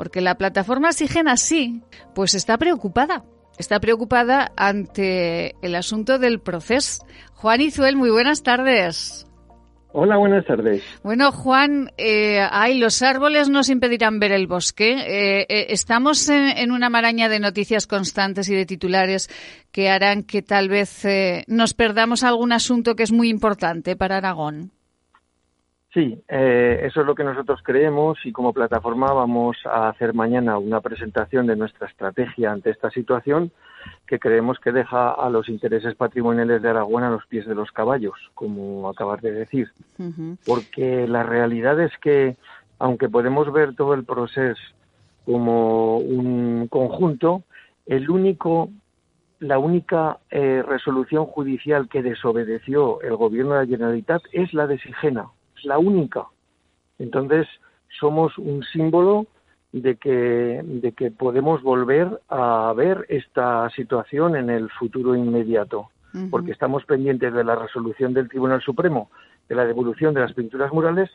porque la plataforma Sigena sí, pues está preocupada. Está preocupada ante el asunto del proceso. Juan Izuel, muy buenas tardes. Hola, buenas tardes. Bueno, Juan, eh, ay, los árboles nos impedirán ver el bosque. Eh, eh, estamos en, una maraña de noticias constantes y de titulares que harán que tal vez nos perdamos algún asunto que es muy importante para Aragón. Sí, eso es lo que nosotros creemos y como plataforma vamos a hacer mañana una presentación de nuestra estrategia ante esta situación que creemos que deja a los intereses patrimoniales de Aragón a los pies de los caballos, como acabas de decir. Porque la realidad es que, aunque podemos ver todo el proceso como un conjunto, el único, la única eh, resolución judicial que desobedeció el gobierno de la Generalitat es la de Sigena, es la única. Entonces, somos un símbolo de que, de que podemos volver a ver esta situación en el futuro inmediato, porque estamos pendientes de la resolución del Tribunal Supremo de la devolución de las pinturas murales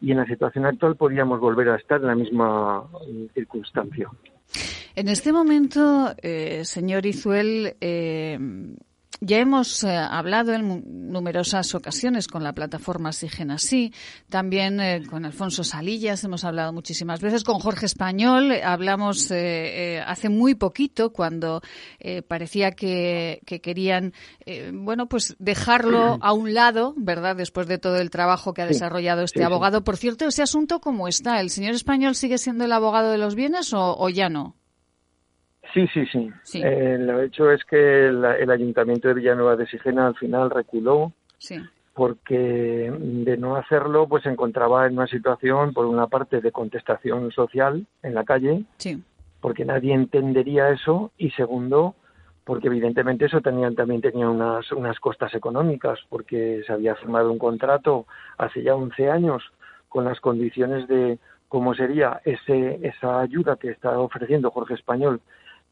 y en la situación actual podríamos volver a estar en la misma circunstancia. En este momento, eh, señor Izuel, eh, ya hemos eh, hablado en numerosas ocasiones con la plataforma Sigena Sí, también eh, con Alfonso Salillas hemos hablado muchísimas veces, con Jorge Español hablamos eh, hace muy poquito cuando parecía que, querían, bueno, pues dejarlo a un lado, ¿verdad? Después de todo el trabajo que ha desarrollado este abogado. Por cierto, ese asunto, ¿cómo está? ¿El señor Español sigue siendo el abogado de los bienes o ya no? Sí, sí, sí. Eh, lo hecho es que el Ayuntamiento de Villanueva de Sigena al final reculó porque de no hacerlo pues se encontraba en una situación, por una parte, de contestación social en la calle, porque nadie entendería eso, y segundo, porque evidentemente eso también tenía unas, unas costas económicas, porque se había firmado un contrato hace ya 11 años con las condiciones de cómo sería ese, esa ayuda que está ofreciendo Jorge Español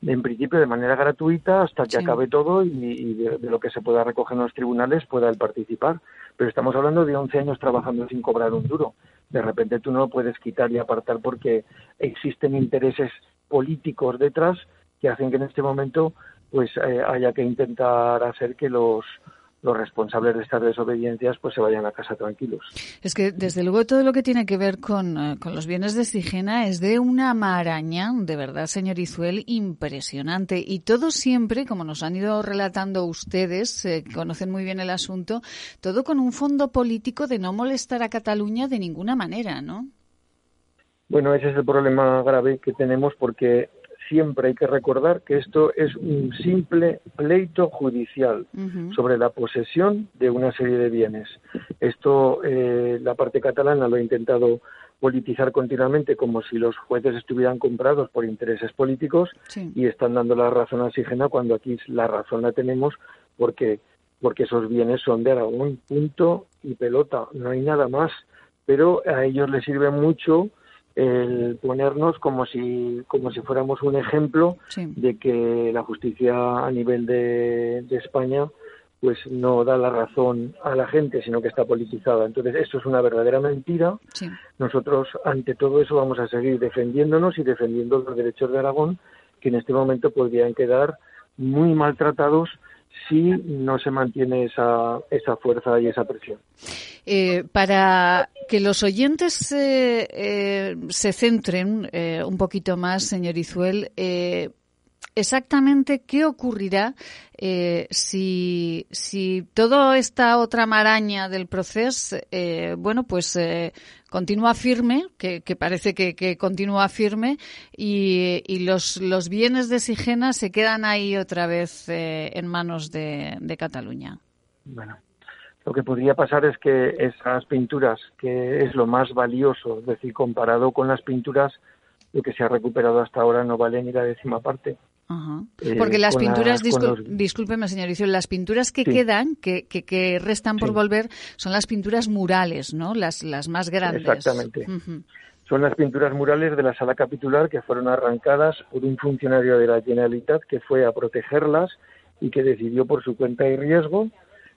en principio de manera gratuita hasta que acabe todo y, de, lo que se pueda recoger en los tribunales pueda él participar. Pero estamos hablando de 11 años trabajando sin cobrar un duro. De repente tú no lo puedes quitar y apartar porque existen intereses políticos detrás que hacen que en este momento pues eh, haya que intentar hacer que los los responsables de estas desobediencias pues se vayan a casa tranquilos. Es que desde luego todo lo que tiene que ver con, eh, los bienes de Sigena es de una maraña, de verdad, señor Izuel, impresionante. Y todo siempre, como nos han ido relatando ustedes, eh, conocen muy bien el asunto, todo con un fondo político de no molestar a Cataluña de ninguna manera, ¿no? Bueno, ese es el problema grave que tenemos porque siempre hay que recordar que esto es un simple pleito judicial sobre la posesión de una serie de bienes. Esto eh, la parte catalana lo ha intentado politizar continuamente como si los jueces estuvieran comprados por intereses políticos y están dando la razón a Sigena cuando aquí la razón la tenemos porque porque esos bienes son de Aragón, punto y pelota, no hay nada más. Pero a ellos les sirve mucho el ponernos como si como si fuéramos un ejemplo de que la justicia a nivel de, España pues no da la razón a la gente, sino que está politizada. Entonces, esto es una verdadera mentira. Nosotros, ante todo eso, vamos a seguir defendiéndonos y defendiendo los derechos de Aragón, que en este momento podrían quedar muy maltratados si no se mantiene esa, esa fuerza y esa presión. Eh, para que los oyentes eh, eh, se centren un poquito más, señor Izuel, exactamente qué ocurrirá eh, si, si toda esta otra maraña del proceso, eh, bueno, pues eh, continúa firme, que, parece que, continúa firme, y, y, los, los bienes de Sigena se quedan ahí otra vez en manos de, de Cataluña. Bueno, lo que podría pasar es que esas pinturas, que es lo más valioso, es decir, comparado con las pinturas, lo que se ha recuperado hasta ahora no vale ni la décima parte. Eh, Porque las pinturas, discúlpeme señor las pinturas que quedan, que, que, restan por volver, son las pinturas murales, ¿no? Las, las más grandes. Exactamente. Son las pinturas murales de la sala capitular que fueron arrancadas por un funcionario de la Generalitat que fue a protegerlas y que decidió por su cuenta y riesgo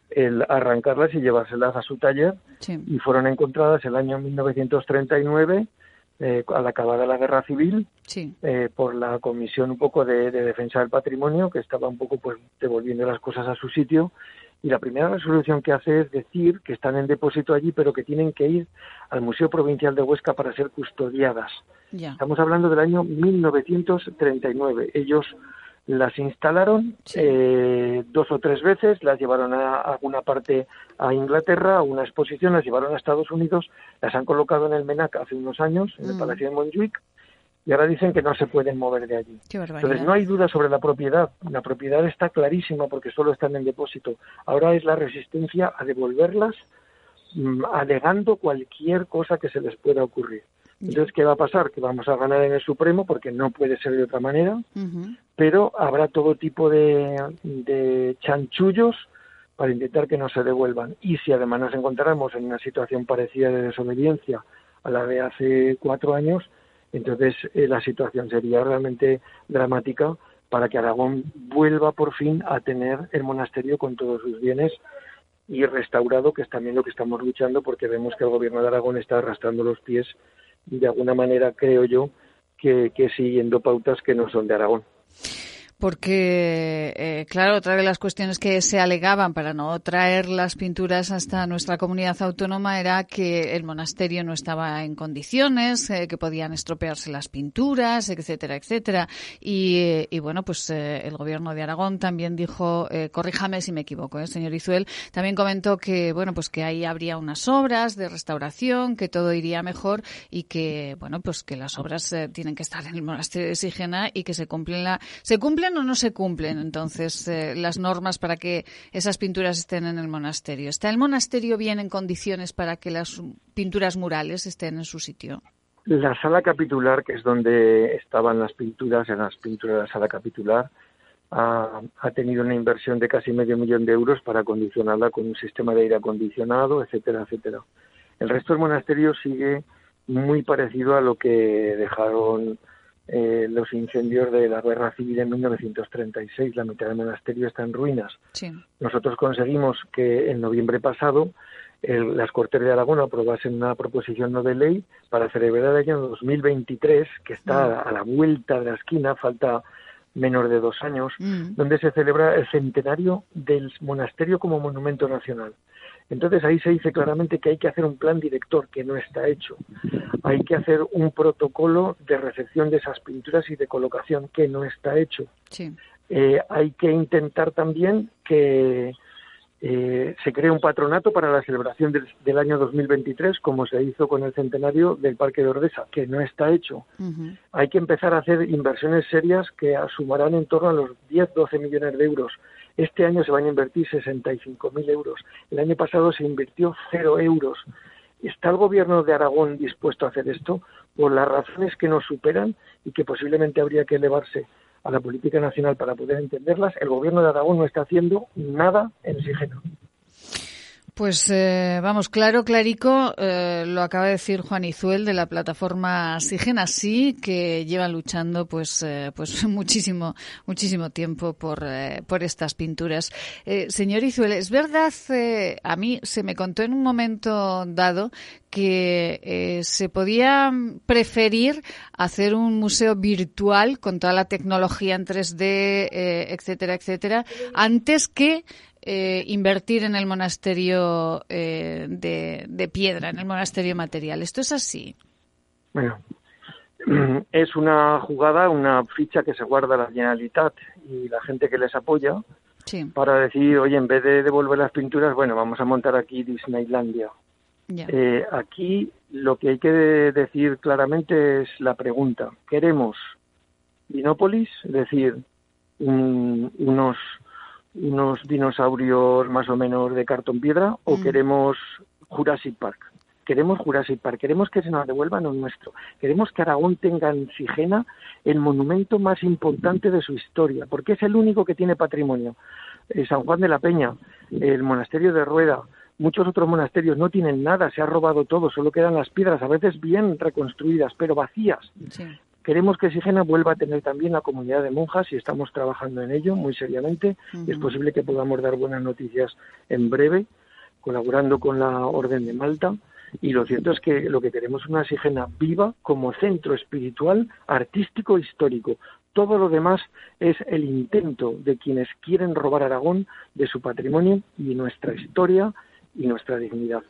el arrancarlas y llevárselas a su taller y fueron encontradas el año 1939 eh, al acabada la guerra civil eh, por la comisión un poco de, defensa del patrimonio que estaba un poco pues devolviendo las cosas a su sitio y la primera resolución que hace es decir que están en depósito allí pero que tienen que ir al Museo Provincial de Huesca para ser custodiadas. Estamos hablando del año 1939. Ellos las instalaron eh, dos o tres veces, las llevaron a, alguna parte a Inglaterra, a una exposición, las llevaron a Estados Unidos, las han colocado en el MENAC hace unos años, en el mm. Palacio de Montjuic, y ahora dicen que no se pueden mover de allí. Entonces no hay duda sobre la propiedad, la propiedad está clarísima porque solo están en depósito. Ahora es la resistencia a devolverlas mm, alegando cualquier cosa que se les pueda ocurrir. Entonces, ¿qué va a pasar? Que vamos a ganar en el Supremo porque no puede ser de otra manera, pero habrá todo tipo de, chanchullos para intentar que no se devuelvan. Y si además nos encontráramos en una situación parecida de desobediencia a la de hace cuatro años, entonces eh, la situación sería realmente dramática para que Aragón vuelva por fin a tener el monasterio con todos sus bienes y restaurado, que es también lo que estamos luchando porque vemos que el gobierno de Aragón está arrastrando los pies de alguna manera creo yo que siguiendo pautas que no son de Aragón porque, eh, claro, otra de las cuestiones que se alegaban para no traer las pinturas hasta nuestra comunidad autónoma era que el monasterio no estaba en condiciones, eh, que podían estropearse las pinturas, etcétera, etcétera. Y, y bueno, pues eh, el gobierno de Aragón también dijo, corríjame si me equivoco, señor Izuel, también comentó que, bueno, pues que ahí habría unas obras de restauración, que todo iría mejor y que, bueno, pues que las obras tienen que estar en el monasterio de Sigena y que se cumplen la, se cumplen o no se cumplen entonces eh, las normas para que esas pinturas estén en el monasterio? ¿Está el monasterio bien en condiciones para que las pinturas murales estén en su sitio? La sala capitular, que es donde estaban las pinturas, en las pinturas de la sala capitular, ha, ha, tenido una inversión de casi medio millón de euros para acondicionarla con un sistema de aire acondicionado, etcétera, etcétera. El resto del monasterio sigue muy parecido a lo que dejaron eh, los incendios de la guerra civil en 1936. La mitad del monasterio está en ruinas. Nosotros conseguimos que en noviembre pasado las Cortes de Aragón aprobasen una proposición no de ley para celebrar el año 2023, que está mm. a la vuelta de la esquina, falta menos de dos años, mm. donde se celebra el centenario del monasterio como monumento nacional. Entonces ahí se dice claramente que hay que hacer un plan director que no está hecho. Hay que hacer un protocolo de recepción de esas pinturas y de colocación que no está hecho. Eh, hay que intentar también que eh, se cree un patronato para la celebración del, año 2023, como se hizo con el centenario del Parque de Ordesa, que no está hecho. Hay que empezar a hacer inversiones serias que sumarán en torno a los 10-12 millones de euros este año se van a invertir 65.000 euros. El año pasado se invirtió cero euros. ¿Está el gobierno de Aragón dispuesto a hacer esto? Por las razones que nos superan y que posiblemente habría que elevarse a la política nacional para poder entenderlas, el gobierno de Aragón no está haciendo nada en Sigeno. Pues eh, vamos, claro, clarico, eh, lo acaba de decir Juan Izuel de la plataforma Sigena Sí, que lleva luchando pues eh, pues muchísimo muchísimo tiempo por, por estas pinturas. señor Izuel, es verdad, a mí se me contó en un momento dado que se podía preferir hacer un museo virtual con toda la tecnología en 3D, etcétera, etcétera, antes que eh, invertir en el monasterio eh, de, piedra, en el monasterio material. ¿Esto es así? Bueno, es una jugada, una ficha que se guarda la Generalitat y la gente que les apoya para decir, oye, en vez de devolver las pinturas, bueno, vamos a montar aquí Disneylandia. Eh, aquí lo que hay que decir claramente es la pregunta. ¿Queremos Dinópolis? Es decir, unos unos dinosaurios más o menos de cartón piedra o mm. queremos Jurassic Park. Queremos Jurassic Park, queremos que se nos devuelvan lo nuestro. Queremos que Aragón tenga en Sigena el monumento más importante de su historia, porque es el único que tiene patrimonio. Eh, San Juan de la Peña, el monasterio de Rueda, muchos otros monasterios no tienen nada, se ha robado todo, solo quedan las piedras, a veces bien reconstruidas, pero vacías. Queremos que Sigena vuelva a tener también la comunidad de monjas y estamos trabajando en ello muy seriamente. Es posible que podamos dar buenas noticias en breve, colaborando con la Orden de Malta y lo cierto es que lo que queremos es una Sigena viva como centro espiritual, artístico, histórico. Todo lo demás es el intento de quienes quieren robar Aragón de su patrimonio y nuestra historia y nuestra dignidad.